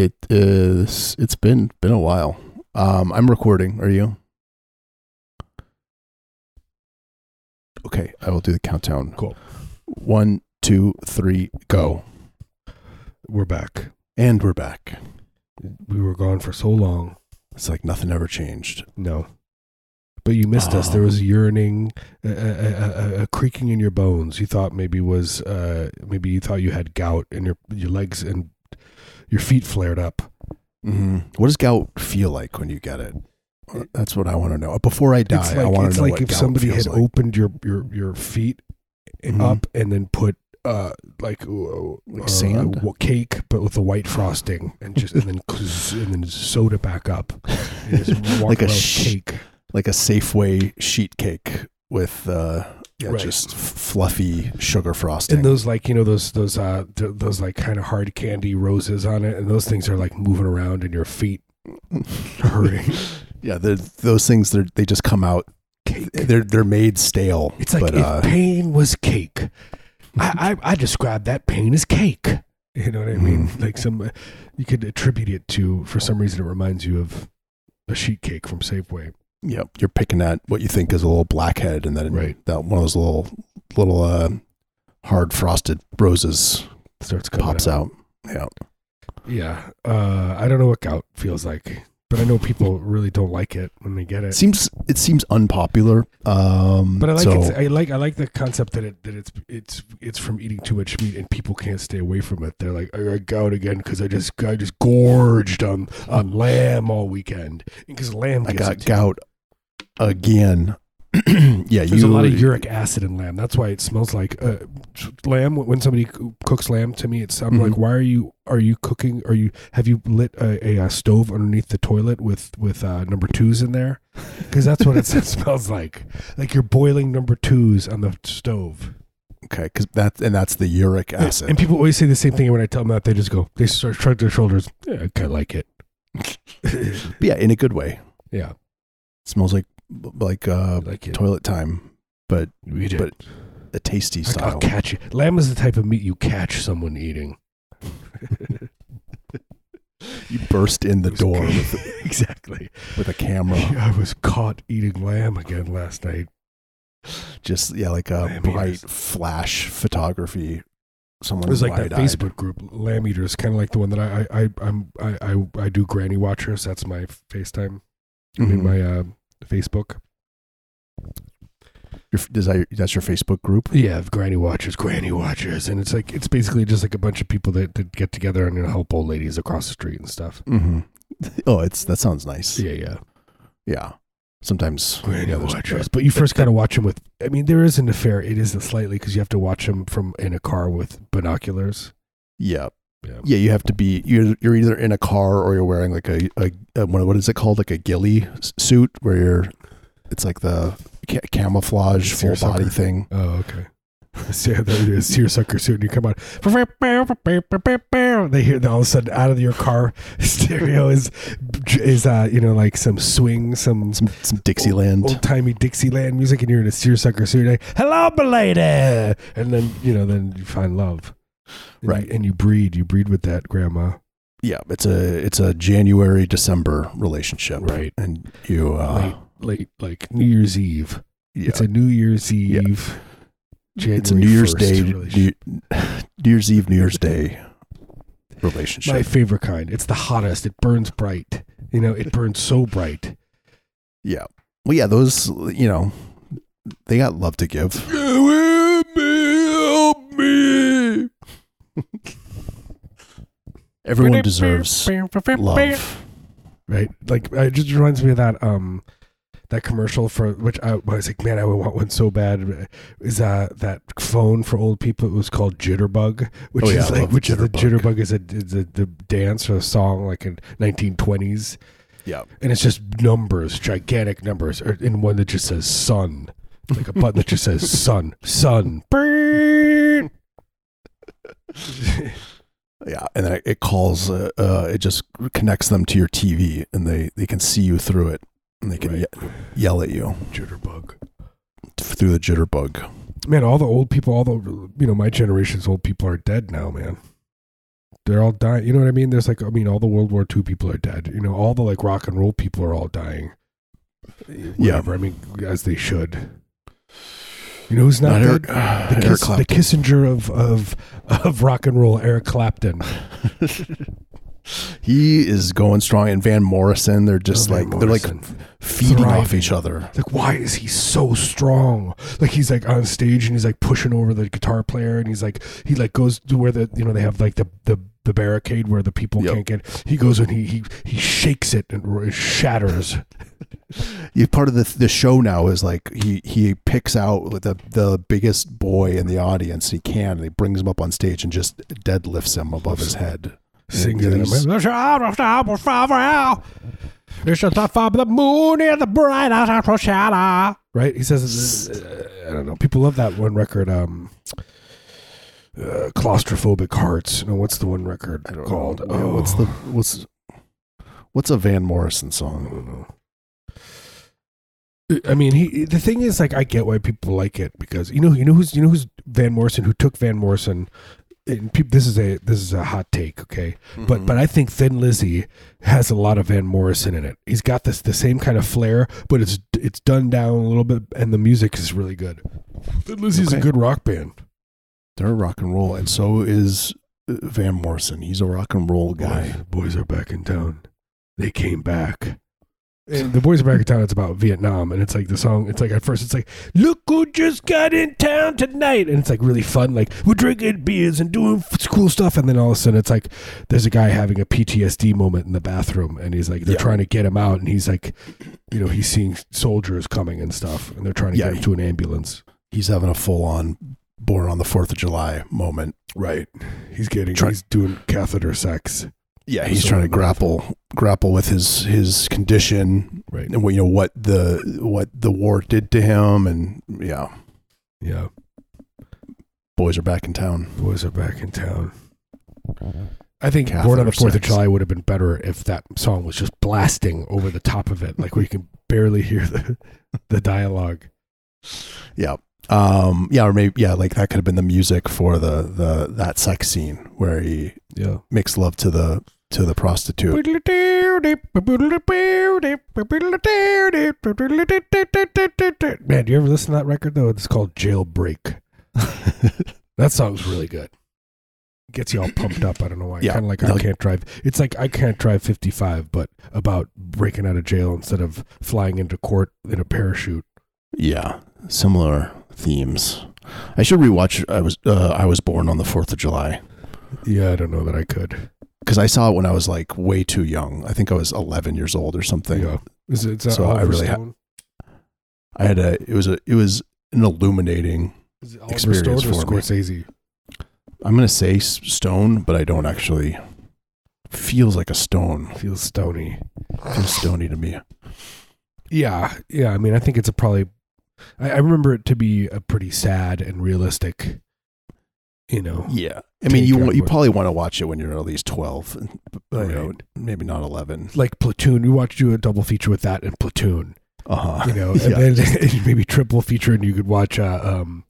It is. It's been been a while. Um, I'm recording. Are you? Okay, I will do the countdown. Cool. One, two, three, go. We're back. And we're back. We were gone for so long. It's like nothing ever changed. No. But you missed us. There Oh. was yearning, a, a, a, a creaking in your bones. You thought maybe was uh, maybe you thought you had gout and your your legs and your feet flared up. hmm What does gout feel like when you get it? That's what I want to know. Before I die, it's I like want to know It's like what if gout somebody feels had like. opened your your your feet Mhm. up and then put uh like uh, Like uh, sand? a cake but with a white frosting and just and then and then sewed it back up Like a sh- cake like a Safeway sheet cake with uh, yeah, Right. just fluffy sugar frosting. and those like you know those those uh th- those like kind of hard candy roses on it and those things are like moving around and your feet hurting yeah, those things they they just come out. cake They're they're made stale. it's like but, if uh, pain was cake I, I i describe that pain as cake you know what i mean Mm. like some you could attribute it to for some reason it reminds you of a sheet cake from safeway Yep, you're picking at what you think is a little blackhead, and then Right. that one of those little little uh, hard frosted roses starts pops out. Yeah, yeah uh i don't know what gout feels like but i know people really don't like it when they get it it seems it seems unpopular. Um, But I like so, it's, I like I like the concept that it that it's it's it's from eating too much meat and people can't stay away from it. They're like I got gout again because I just I just gorged on on lamb all weekend because lamb I got gout again. yeah, There's you a lot of uric acid in lamb. That's why it smells like uh, lamb. When somebody cooks lamb to me, it's I'm Mhm. like, why are you are you cooking? Are you have you lit a, a, uh stove underneath the toilet with with uh, number twos in there? Because that's what it smells like. Like you're boiling number twos on the stove. okay, because that and that's the uric acid. And people always say the same thing. And when I tell them that, they just go, they start shrug their shoulders. Yeah, I kind of like it. Yeah, in a good way. yeah, smells like like uh, like it. toilet time, but We did. but a tasty I- style. I'll catch you. Lamb is the type of meat you catch someone eating. You burst in the door with exactly. with a camera, I was caught eating lamb again last night. just yeah, like a Lamb bright eaters. flash photography. Someone It was like that wide-eyed. Facebook group, Lamb Eaters, kind of like the one that I I I I'm, I, I I do Granny Watchers. That's my FaceTime. I mean Mhm. my uh, Facebook. Your, is that your, that's your Facebook group? Yeah, Granny Watchers, Granny Watchers, and it's like it's basically just like a bunch of people that, that get together and you know, help old ladies across the street and stuff. Mm-hmm. Oh, it's that sounds nice. Yeah, yeah. Yeah. Sometimes Granny yeah, Watchers, but you first got to watch them with. I mean, there is an affair. It is slightly because you have to watch them from in a car with binoculars. Yeah. Yeah. Yeah, you have to be. You're you're either in a car or you're wearing like a a, a what is it called? Like a ghillie suit where you're. It's like the ca- camouflage full body thing. Oh, okay. See, there it is, seersucker suit, and you come out. They hear all of a sudden out of your car stereo is is uh you know like some swing, some Some some Dixieland. old timey Dixieland music, and you're in a seersucker suit. Like, Hello, belady, and then you know then you find love, And Right. You, and you breed, you breed with that grandma. Yeah, it's a it's a January December relationship, Right. And you, uh, late like New Year's Eve. yeah, It's a New Year's Yeah. Eve. it's a New Year's 1st Day. New, New Year's Eve, New Year's Day relationship. My favorite kind. It's the hottest. It burns bright. You know, it burns so bright. yeah, well, yeah, those you know, they got love to give. Everyone deserves love. Right? Like it just reminds me of that um that commercial for which I, I was like, man, I would want one so bad. Is uh that phone for old people? It was called Jitterbug, which Oh, yeah, is I like love which is the Jitterbug. Jitterbug is a is a the dance or a song like in 1920s. Yeah. and it's just numbers, gigantic numbers, or in one that just says sun, like a button that just says sun, sun. Burn. Yeah, and then it calls. Uh, uh, it just connects them to your TV, and they they can see you through it, and they can Right. ye- yell at you Jitterbug. through the jitterbug. Man, all the old people, all the you know, my generation's old people are dead now, man. They're all dying. You know what I mean? There's like, I mean, all the World War II people are dead. You know, all the like rock and roll people are all dying. Whatever. I mean, as they should. You know who's not, Not Eric- dead? uh, the, Eric Kiss, the Kissinger of, of of rock and roll, Eric Clapton. he is going strong, and Van Morrison. They're just Oh, like they're like feeding off each other. like why is he so strong like he's like on stage and he's like pushing over the guitar player and he's like he like goes to where the you know they have like the the, the barricade where the people Yep. can't get he goes and he he, he shakes it and it shatters You part of the the show now is like he he picks out the the biggest boy in the audience he can, and he brings him up on stage and just deadlifts him above his head. sings Yeah, it he's- it's just the top of the moon and the bright out shadow. Right? He says, I don't know. People love that one record. Um, uh, claustrophobic hearts. No, what's the one record called? Yeah, what's the what's what's a Van Morrison I song? don't know. I mean, he. The thing is, like, I get why people like it because you know, you know who's, you know who's Van Morrison, who took Van Morrison. And this is a this is a hot take, okay? But but I think Thin Lizzy has a lot of Van Morrison in it. He's got this the same kind of flair, but it's it's done down a little bit, and the music is really good. Thin Lizzy's a good rock band. They're rock and roll, and so is uh, Van Morrison. He's a rock and roll guy. Boys, boys are back in town. They came back. And the boys are back in town. It's about Vietnam, and it's like the song. It's like at first, it's like, "Look who just got in town tonight," and it's like really fun. Like we're drinking beers and doing cool stuff, and then all of a sudden, it's like there's a guy having a PTSD moment in the bathroom, and he's like, they're Yeah. trying to get him out, and he's like, you know, he's seeing soldiers coming and stuff, and they're trying to Yeah, get him to an ambulance. He's having a full on born on the Fourth of July moment. Right. He's getting. Try- he's doing catheter sex. Yeah, he's trying to grapple grapple with his his condition Right. and what you know what the what the war did to him, and yeah, Yeah. boys are back in town. boys are back in town. I think Catheter Born on the Fourth of. July would have been better if that song was just blasting over the top of it, like where you can barely hear the the dialogue. Yeah. Um, yeah, or maybe yeah, like that could have been the music for the the that sex scene where he Yeah. makes love to the to the prostitute. Man, do you ever listen to that record though? It's called Jailbreak. That song's really good. Gets you all pumped up. I don't know why. Yeah. Kind of like I can't drive. It's like I can't drive 55, but about breaking out of jail instead of flying into court in a parachute. Yeah, similar themes. I should rewatch. I was uh, I was born on the Fourth of July Yeah, I don't know that I could. because I saw it when I was like way too young. I think I was 11 years old or something. Yeah. Is it, is that So I Oliver really ha- Stone? I had a it was a it was an illuminating. Is it Oliver experience Stone or for me. Scorsese? I'm gonna say s- stone, but I don't actually. Feels like a stone. Feels stony. Feels stony to me. Yeah, yeah. I mean, I think it's a probably. I, I remember it to be a pretty sad and realistic. You know, Yeah, I mean, you want, you probably want to watch it when you're at least 12, but, you know, maybe not 11. like Platoon. We watched you a double feature with that and Platoon. Uh huh. You know, Yeah. and then maybe triple feature, and you could watch. Uh, um,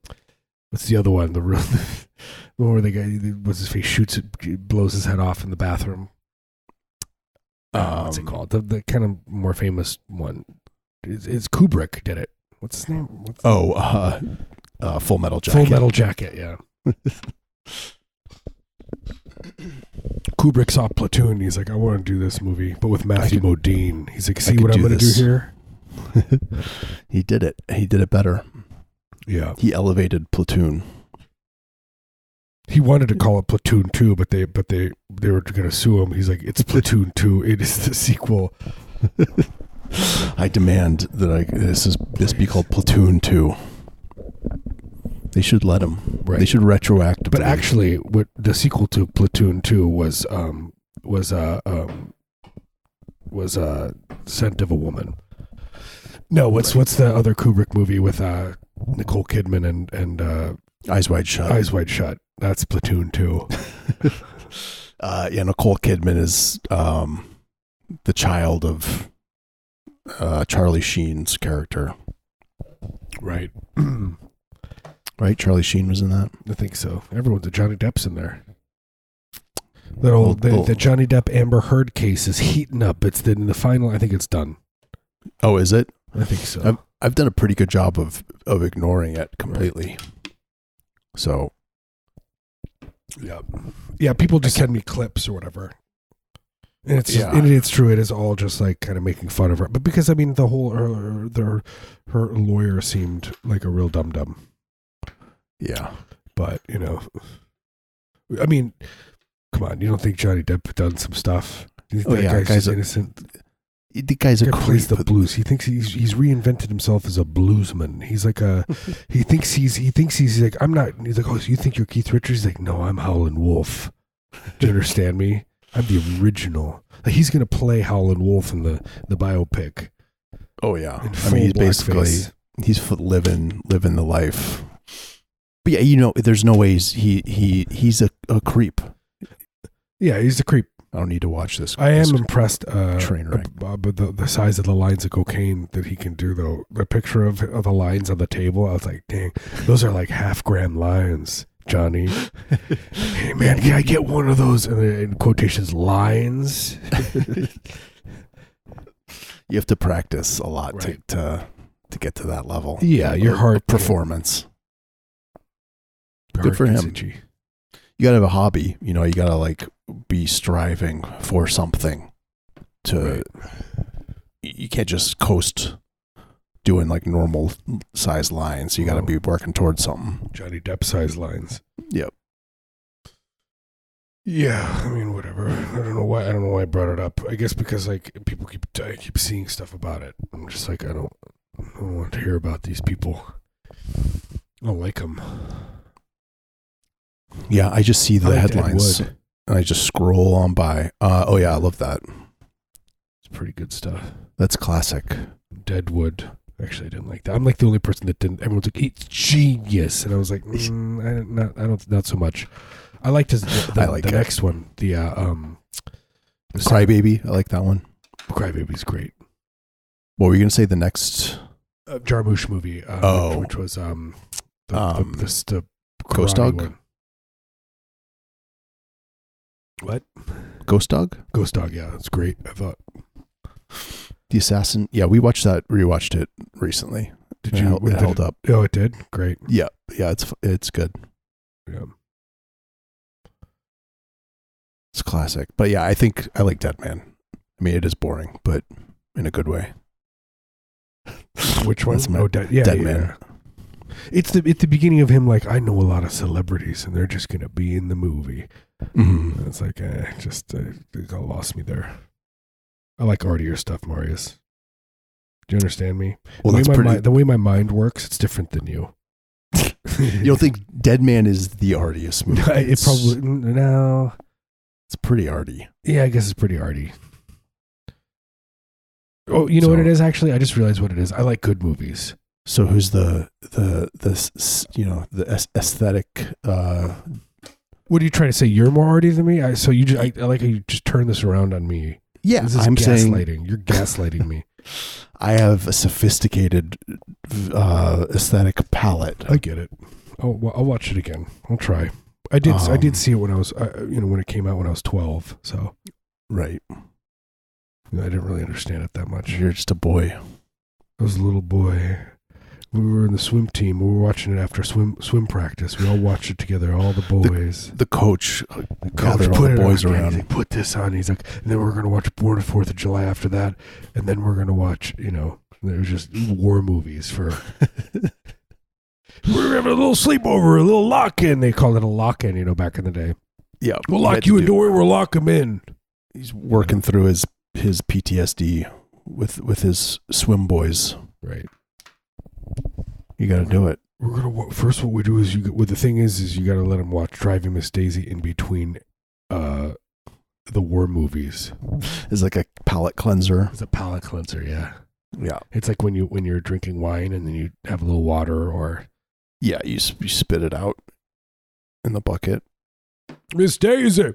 what's the other one? The real, the one where the guy, what's his face, shoots it, blows his head off in the bathroom. Uh, what's it Um, called? The the kind of more famous one. It's, it's Kubrick did it. What's his name? What's Oh, uh, uh, Full Metal Jacket. Full Metal Jacket, yeah. Kubrick saw Platoon. He's like, I want to do this movie, but with Matthew could- Modine. He's like, see what I'm going to do here? he did it. He did it better. Yeah. He elevated Platoon. He wanted to call it Platoon Two, but they but they they were going to sue him. He's like, it's Platoon Two. It is the sequel. I demand that I this is this be called Platoon Two. They should let him. Right. They should retroact. But actually, what the sequel to Platoon Two was um was uh um was uh Scent of a Woman. No, what's what's the other Kubrick movie with uh Nicole Kidman and and uh Eyes Wide Shut. Eyes Wide Shut? That's Platoon Two. uh, yeah, Nicole Kidman is um, the child of uh, Charlie Sheen's character. Right. Right? Charlie Sheen was in that. I think so. Everyone's a Johnny Depp's in there. That old the, the Johnny Depp Amber Heard case is heating up. It's in the final. I think it's done. Oh, is it? I think so. I've I've done a pretty good job of of ignoring it completely. So yeah, yeah. People just send me clips or whatever, and it's Yeah. and it's true. It is all just like kind of making fun of her. But because I mean, the whole her her, her lawyer seemed like a real dum dum. yeah, But you know, I mean, come on. You don't think Johnny Depp done some stuff? You think Oh, that yeah, guy's, guy's a- innocent? the guy's a guy plays the blues. He thinks he's he's reinvented himself as a bluesman. He's like a he thinks he's he thinks he's like I'm not. He's like oh so you think you're Keith Richards? He's like no I'm Howlin' Wolf. Do you understand me? I'm the original. Like he's gonna play Howlin' Wolf in the the biopic. Oh yeah, I mean he's basically blackface. he's living living the life. But yeah, you know, there's no ways he he he's a, a creep. Yeah, he's a creep. I don't need to watch this. I am impressed. Uh, Train wreck. uh, but the the size of the lines of cocaine that he can do though. The picture of of the lines on the table, I was like, dang, those are like half gram lines, Johnny. hey man, can I get one of those? And in quotations, lines. You have to practice a lot Right. to, to to get to that level. Yeah, your heart- performance. Good for him. You gotta have a hobby. You know, you gotta like be striving for something. To Right. you can't just coast doing like normal size lines. You gotta No. be working towards something. Johnny Depp size lines. Yep. Yeah, I mean, whatever. I don't know why. I don't know why I brought it up. I guess because like people keep I keep seeing stuff about it. I'm just like I don't, I don't want to hear about these people. I don't like them. Yeah, I just see the headlines and I just scroll on by. Uh, oh yeah, I love that. It's pretty good stuff. That's classic. Deadwood. Actually, I didn't like that. I'm like the only person that didn't. Everyone's like, "It's genius," and I was like, mm, "I don't, not, I don't, not so much." I liked his, the, the, I like the it. next one. The uh, um, Crybaby, I like that one. Crybaby's great. What were you gonna say? The next uh, Jarmusch movie. Uh, Oh. which was um, the, Um, the, the, the Ghost Dog? one. What? Ghost Dog, Ghost Dog. Yeah, it's great. I thought. The assassin. Yeah, we watched that. Rewatched it recently. Did you? it did held up. Oh, it did. Great. Yeah, yeah. It's it's good. Yeah. It's classic. But yeah, I think I like Dead Man. I mean, it is boring, but in a good way. Which one? My- oh, Dead, yeah, Dead yeah. Man. It's the at the beginning of him like I know a lot of celebrities and they're just gonna be in the movie. Mhm. It's like eh, just uh, it lost me there. I like artier stuff, Marius. Do you understand me? Well, the, way my pretty. mi- the way my mind works, it's different than you. you don't think Dead Man is the artiest movie? it probably no. It's pretty arty. Yeah, I guess it's pretty arty. Oh, you know what it is? Actually, I just realized what it is. I like good movies. So who's the the the you know the aesthetic? Uh, What are you trying to say? You're more arty than me. I, so you, just, I, I like how you just turn this around on me. Yeah, This is I'm saying gaslighting. You're gaslighting me. I have a sophisticated uh, aesthetic palette. I get it. Oh, well, I'll watch it again. I'll try. I did. I Um, did see it when I was, uh, you know, when it came out when I was twelve. So Right, I didn't really understand it that much. you're just a boy. I was a little boy. We were in the swim team. We were watching it after swim swim practice. We all watched it together. All the boys. The coach uh, The gathered all the it boys on. around. Like, put this on. He's like, and then we're gonna watch Born on Fourth of July after that, and then we're gonna watch, you know, there was just war movies for. we were having a little sleepover, a little lock in. They called it a lock in, you know, back in the day. yeah, We'll lock you in. do- we'll lock him in. He's working through his his PTSD with with his swim boys. Right. You got to do it. We're gonna wa- first. What we do is you. What the thing is is you got to let him watch Driving Miss Daisy in between, uh, the war movies. It's like a palate cleanser. It's a palate cleanser. Yeah. Yeah, It's like when you when you're drinking wine and then you have a little water or yeah. You, s- you spit it out in the bucket. Miss Daisy.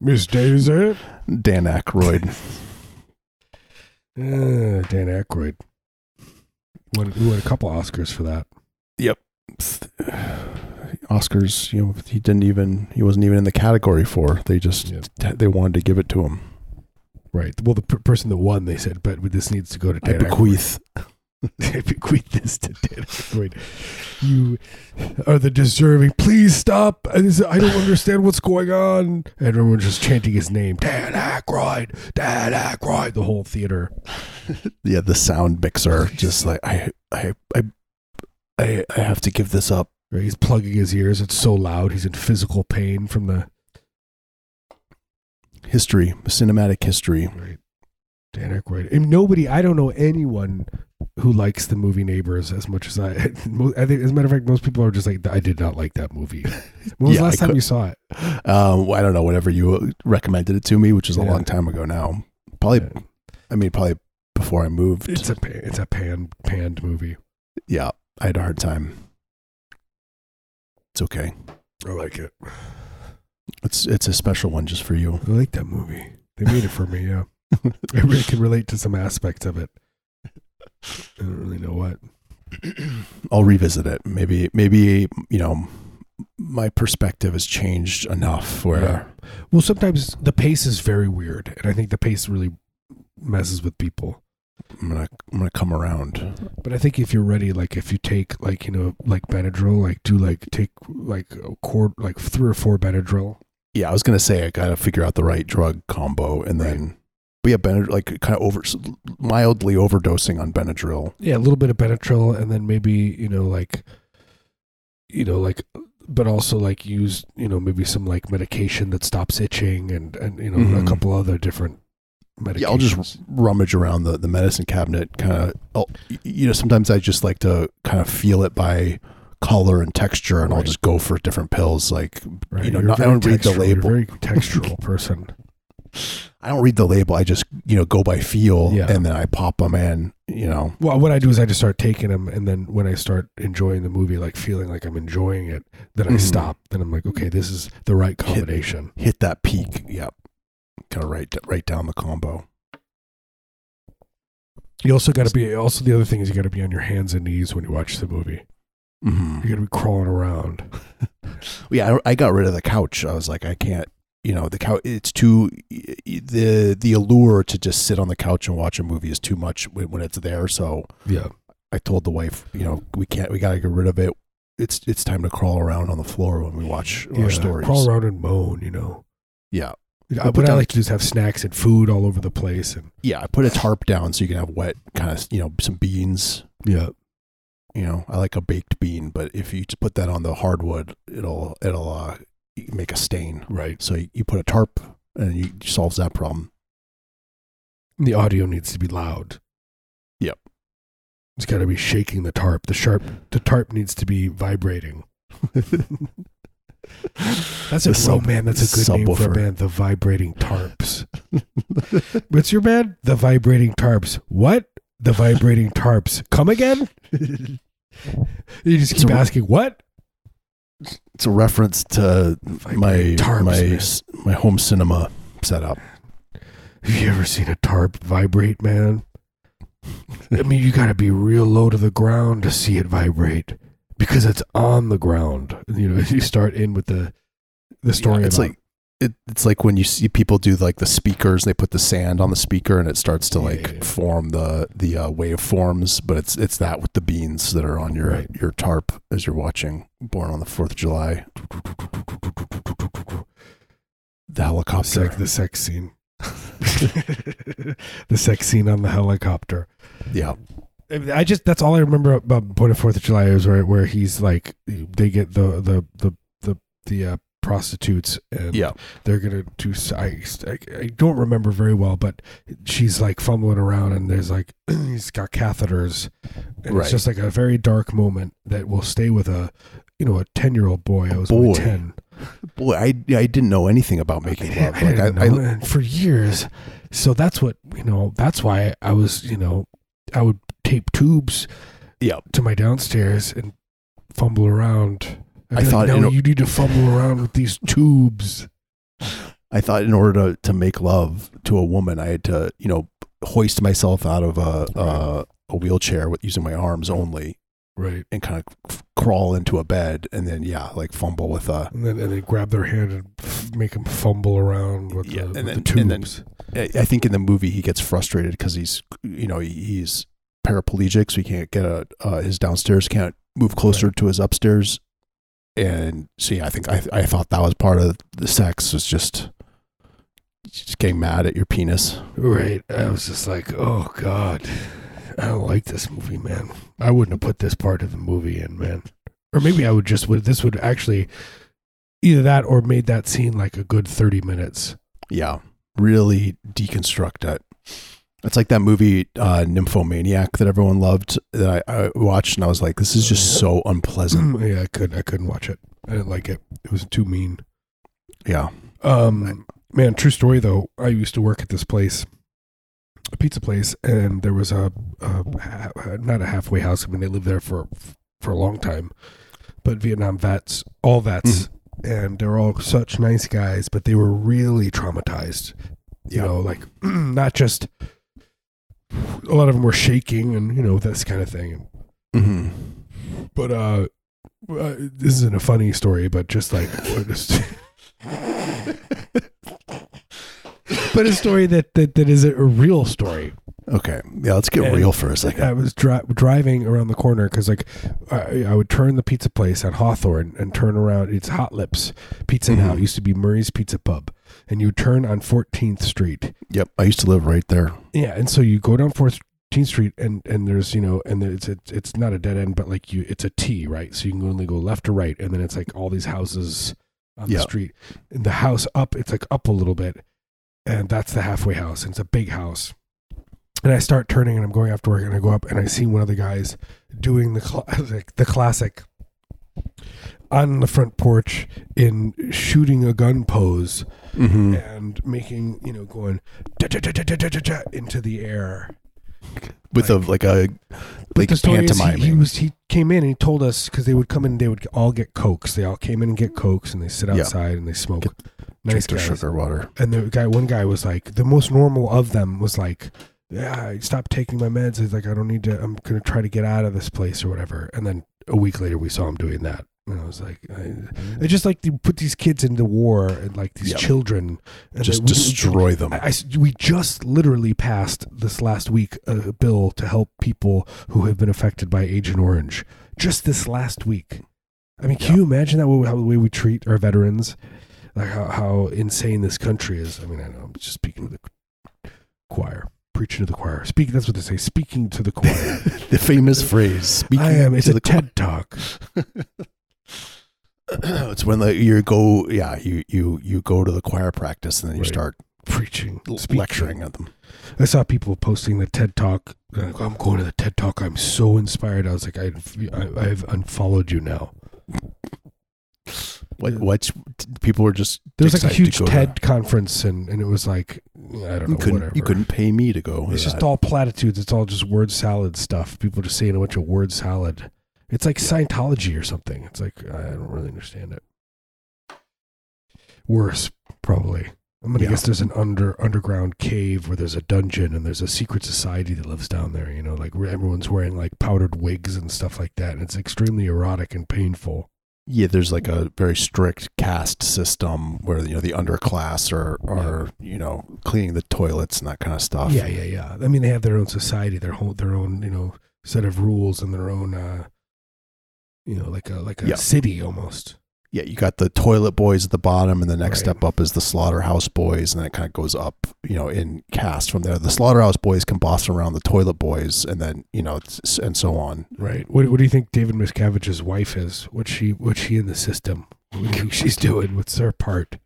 Miss Daisy. Dan Aykroyd. Uh, Dan Aykroyd. Won, he won a couple Oscars for that. Yep. Oscars, you know, he didn't even he wasn't even in the category for. They just Yeah. they wanted to give it to him. Right. Well, the per- person that won, they said, but this needs to go to I Dan Aykroyd." I bequeath this to Dan Aykroyd. You are the deserving. Please stop. I don't understand what's going on. And everyone's just chanting his name. Dan Aykroyd. Dan Aykroyd. The whole theater. Yeah, the sound mixer just like I I I I, I have to give this up. He's plugging his ears. It's so loud. He's in physical pain from the. History, cinematic history. Right. Dan Aykroyd. And nobody, I don't know anyone who likes the movie Neighbors as much as I. I think, as a matter of fact, most people are just like, I did not like that movie. When was Yeah, the last time you saw it? Um, I don't know. Whenever you recommended it to me, which is a Yeah. long time ago now, probably. Yeah. I mean, probably before I moved. It's a it's a pan panned movie. yeah, I had a hard time. It's okay. I like it. It's it's a special one just for you. I like that movie. They made it for me. Yeah, I really can relate to some aspects of it. I don't really know what. I'll revisit it. Maybe maybe you know my perspective has changed enough where Yeah. Well, sometimes the pace is very weird, and I think the pace really messes with people. I'm gonna I'm gonna come around. But I think if you're ready, like if you take like you know like Benadryl, like do like take like a quart like three or four Benadryl. Yeah, I was gonna say I gotta figure out the right drug combo and then. But yeah, Benadryl, like kind of over, mildly overdosing on Benadryl. Yeah, a little bit of Benadryl, and then maybe you know like, you know like, but also like use you know maybe some like medication that stops itching and and you know a Mhm. couple other different medications. Yeah, I'll just rummage around the, the medicine cabinet. Kind of, you know, sometimes I just like to kind of feel it by color and texture, and I'll just go for different pills. Like, Right, you know, not- I don't read the a label. Very textural person. I don't read the label. I just, you know, go by feel, Yeah. and then I pop them in. You know, Well, what I do is I just start taking them, and then when I start enjoying the movie, like feeling like I'm enjoying it, then I Mhm. stop. Then I'm like, okay, this is the right combination. hit that peak. Yep, kind of write write down the combo. You also got to be. Also, the other thing is you got to be on your hands and knees when you watch the movie. hmm You got to be crawling around. Yeah, I, I got rid of the couch. I was like, I can't. You know, the couch. It's too the the allure to just sit on the couch and watch a movie is too much when, when it's there. So Yeah. I told the wife, you know, we can't. We got to get rid of it. It's it's time to crawl around on the floor when we watch yeah. our stories. Crawl around and moan. You know. Yeah, Yeah, put what I like to just have snacks and food all over the place, and yeah. I put a tarp down so you can have wet, kind of, you know, some beans. yeah, You know, I like a baked bean, but if you just put that on the hardwood, it'll it'll uh, make a stain. right. So you, you put a tarp and you solves that problem. The audio needs to be loud. Yep. It's got to be shaking the tarp. The sharp, the tarp needs to be vibrating. That's a sub- oh man, that's a good name for a band. The Vibrating Tarps. What's your band? The Vibrating Tarps. What? The Vibrating Tarps. Come again? you just keep a- asking what? It's a reference to my tarps, my man. my home cinema setup. Have you ever seen a tarp vibrate, man? I mean, you got to be real low to the ground to see it vibrate because it's on the ground. You know, if you start in with the the story. Yeah, it's about- like it, it's like when you see people do like the speakers, they put the sand on the speaker and it starts to like yeah, yeah. form the the uh, waveforms. But it's it's that with the beans that are on your Right. your tarp as you're watching Born on the Fourth of July. The the helicopter. sex, the sex scene. the sex scene on the helicopter. Yeah, I just that's all I remember about Point of Fourth of July is where where he's like they get the the the the the uh, prostitutes and yeah. they're gonna do I I don't remember very well but she's like fumbling around and there's like he's got catheters and Right. it's just like a very dark moment that will stay with a you know a 10 year old boy I was only Boy. 10 Boy, I I didn't know anything about making love. I Like I, I, for years so that's what you know that's why I was you know I would tape tubes yeah. to my downstairs and fumble around I'd I be like, thought, no you you need to fumble around with these tubes I thought in order to, to make love to a woman, I had to, you know, hoist myself out of a a, a wheelchair with using my arms only, Right. and kind of crawl into a bed and then yeah, like fumble with a. And then and they grab their hand and f- make them fumble around with, Yeah, the, and with then- the and then- tubes. I I think in the movie he gets frustrated because he's you know he's paraplegic, so he can't get a uh, his downstairs can't move closer to his upstairs, and so yeah, I think I I thought that was part of the sex was just just getting mad at your penis. Right. I was just like, oh God, I don't like this movie, man. I wouldn't have put this part of the movie in, man. Or maybe I would just would this would actually either that or made that scene like a good thirty minutes. Yeah, really deconstruct it. It's like that movie uh, Nymphomaniac that everyone loved that I, I watched, and I was like, this is just so unpleasant. yeah, I couldn't. I couldn't watch it. I didn't like it. It was too mean. Yeah, Um, man, true story though. I used to work at this place, a pizza place, and there was a, a not a halfway house. I mean, they lived there for for a long time, but Vietnam vets, all vets, and they're all such nice guys, but they were really traumatized. You Yeah. know, like not just a lot of them were shaking and you know this kind of thing. hmm But uh, uh this isn't a funny story, but just like but a story that, that that is a real story. okay, yeah. Let's get And real for a second. I was dri- driving around the corner because like I, I would turn the pizza place on Hawthorne and turn around. It's Hot Lips Pizza now. Mhm. It used to be Murray's Pizza Pub, and you turn on 14th Street. Yep, I used to live right there. Yeah, and so you go down 14th Street, and and there's you know, and it's it's it's not a dead end, but like you, it's a T, right? So you can only go left or right, and then it's like all these houses on Yeah. the street. And the house up, it's like up a little bit, and that's the halfway house, and it's a big house. And I start turning, and I'm going after work, and I go up, and I see one of the guys doing the cl- like the classic on the front porch in shooting a gun pose Mm-hmm. and making you know going da-da-da-da-da-da-da into the air. With a like a like story he, he was he came in and he told us because they would come in and they would all get cokes. They all came in and get cokes and they sit Yeah. outside and they smoke. Get- nice guys. sugar water. And the guy, one guy was like, the most normal of them was like, yeah, I stopped taking my meds. He's like, I don't need to. I'm gonna try to get out of this place or whatever. And then a week later, we saw him doing that. And I was like, I, mm. I just like to put these kids into war and like these Yeah. children and Just then we- destroy them. I, I- we just literally passed this last week a bill to help people who have been affected by Agent Orange. Just this last week. I mean, can Yeah. you imagine that way, how the way we treat our veterans? Like how, how insane this country is. I mean, I know I'm just speaking to the choir, preaching to the choir. Speak. That's what they say. Speaking to the choir. the famous phrase. Speaking I am. It's a TED talk. it's when like you go yeah you you you go to the choir practice and then you Right. start Preaching, speaking. lecturing at them. I saw people posting the TED Talk. Like, I'm going to the TED Talk. I'm so inspired. I was like, I, I, I've unfollowed you now. What what people were just There was like a excited to huge go to- TED conference, and, and it was like, I don't know, You couldn't whatever. you couldn't pay me to go. It's just all platitudes. It's all just word salad stuff. People just saying a bunch of word salad. It's like Scientology or something. It's like I don't really understand it. Worse, probably. I'm gonna Yeah. guess there's an under underground cave where there's a dungeon and there's a secret society that lives down there. You know, like where everyone's wearing like powdered wigs and stuff like that, and it's extremely erotic and painful. yeah. There's like a very strict caste system where you know the underclass are are you know cleaning the toilets and that kind of stuff. Yeah, yeah, yeah. I mean, they have their own society, their whole, their own, you know, set of rules and their own, uh, you know, like a like a Yeah. city almost. yeah. You got the toilet boys at the bottom, and the next Right. step up is the slaughterhouse boys, and then it kind of goes up. You know, in cast from there. The slaughterhouse boys can boss around the toilet boys, and then you know, it's, and so on. Right. What What do you think David Miscavige's wife is? What's she What's she in the system? What do you think she's doing? What's her part?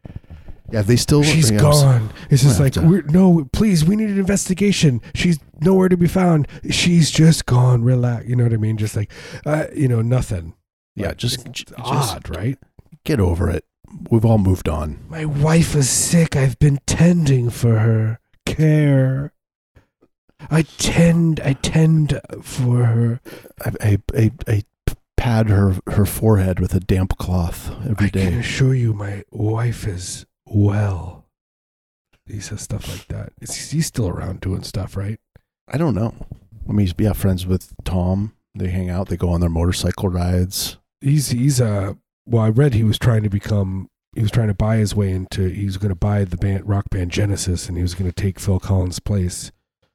Yeah, they still. She's you know, gone. It's just like we're, no, please. We need an investigation. She's nowhere to be found. She's just gone. Relax. You know what I mean? Just like, uh, you know, nothing. Yeah, Like, just, just odd, right? get over it. We've all moved on. My wife is sick. I've been tending for her. Care. I tend. I tend for her. I, I, I, I pad her her forehead with a damp cloth every I can assure you, my wife is well. He says stuff like that. Is he's still around doing stuff, right? I don't know. I mean, he's yeah, friends with Tom. They hang out. They go on their motorcycle rides. He's he's uh well I read he was trying to become he was trying to buy his way into he was going to buy the band rock band Genesis and he was going to take Phil Collins' place.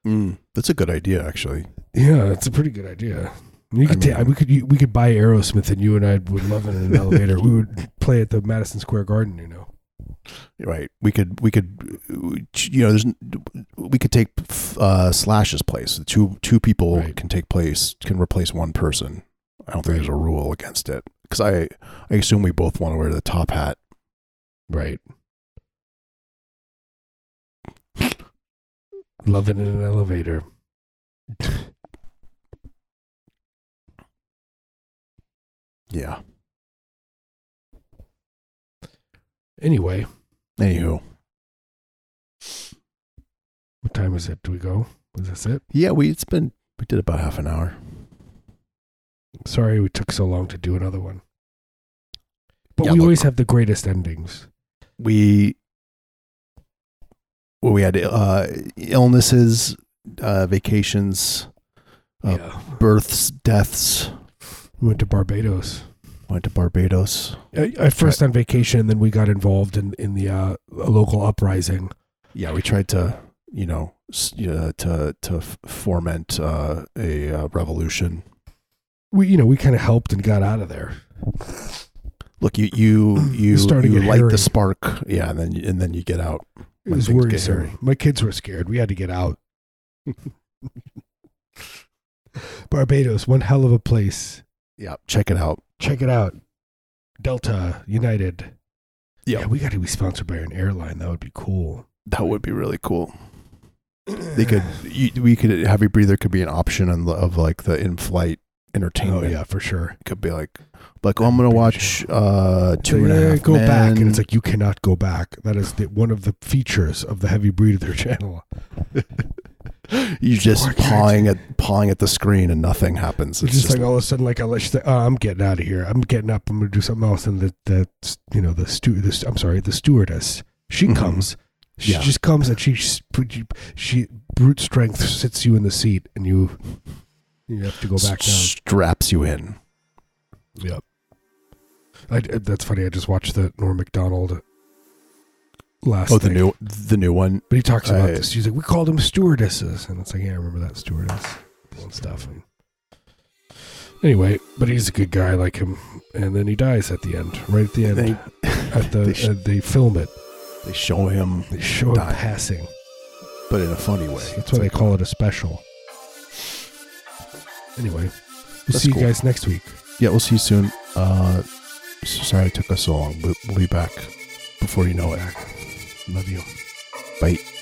Mm, that's a good idea, actually. Yeah, it's a pretty good idea. You I could ta- we could we could buy Aerosmith and you and I would love it in an elevator. We would play at the Madison Square Garden, you know. Right. We could. We could. You know, there's. We could take uh, Slash's place. Two two people Right. can take place. Can replace one person. I don't think Right. there's a rule against it because I I assume we both want to wear the top hat. Right. Love it in an elevator. Yeah. Anyway, Anywho. what time is it? Do we go? Was this it? Yeah, we it's been we did about half an hour. Sorry we took so long to do another one. But Yeah, we look- always have the greatest endings. We well, we had uh, illnesses, uh, vacations, Uh, yeah. births, deaths. We went to Barbados. Went to Barbados. At first on vacation, and then we got involved in in the uh, local uprising. Yeah, we tried to, you know, uh, to to foment uh, a uh, revolution. We you know we kind of helped and got out of there. Look, you you you, starting you light hairy. the spark, yeah, and then and then you get out. It was worrisome. My kids were scared. We had to get out. Barbados, one hell of a place. Yeah, check it out. Check it out. Delta, United. Yeah. Yeah, we got to be sponsored by an airline. That would be cool. That would be really cool. They could, you, we could, heavy breather could be an option on the, of like the in-flight entertainment. Oh yeah, for sure. It could be like, like, oh, I'm gonna watch uh, two and a half Go back, and it's like you cannot go back. That is the, one of the features of the heavy breather channel. You just pawing at pawing at the screen and nothing happens. It's just, like all of a sudden, like I say, oh, I'm getting out of here. I'm getting up. I'm gonna do something else. And the the you know the stu the, I'm sorry, the stewardess. She Mhm. comes. She Yeah. just comes and she s- put you- she brute strength sits you in the seat and you you have to go back down. straps you in. Yep. I, that's funny. I just watched the Norm Macdonald last. Oh, the thing. new the new one. But he talks about I- this. He's like, we called them stewardesses, and it's like, yeah, I remember that stewardess and stuff. And anyway, but he's a good guy, I like him. And then he dies at the end, right at the end. They, at the they sh- uh, they film it. they show him, They show him passing. but in a funny way. That's why they call it a special. Anyway, we'll see cool. you guys next week. Yeah, we'll see you soon. Uh, sorry it took us so long, but we'll be back before you know it. Love you. Bye.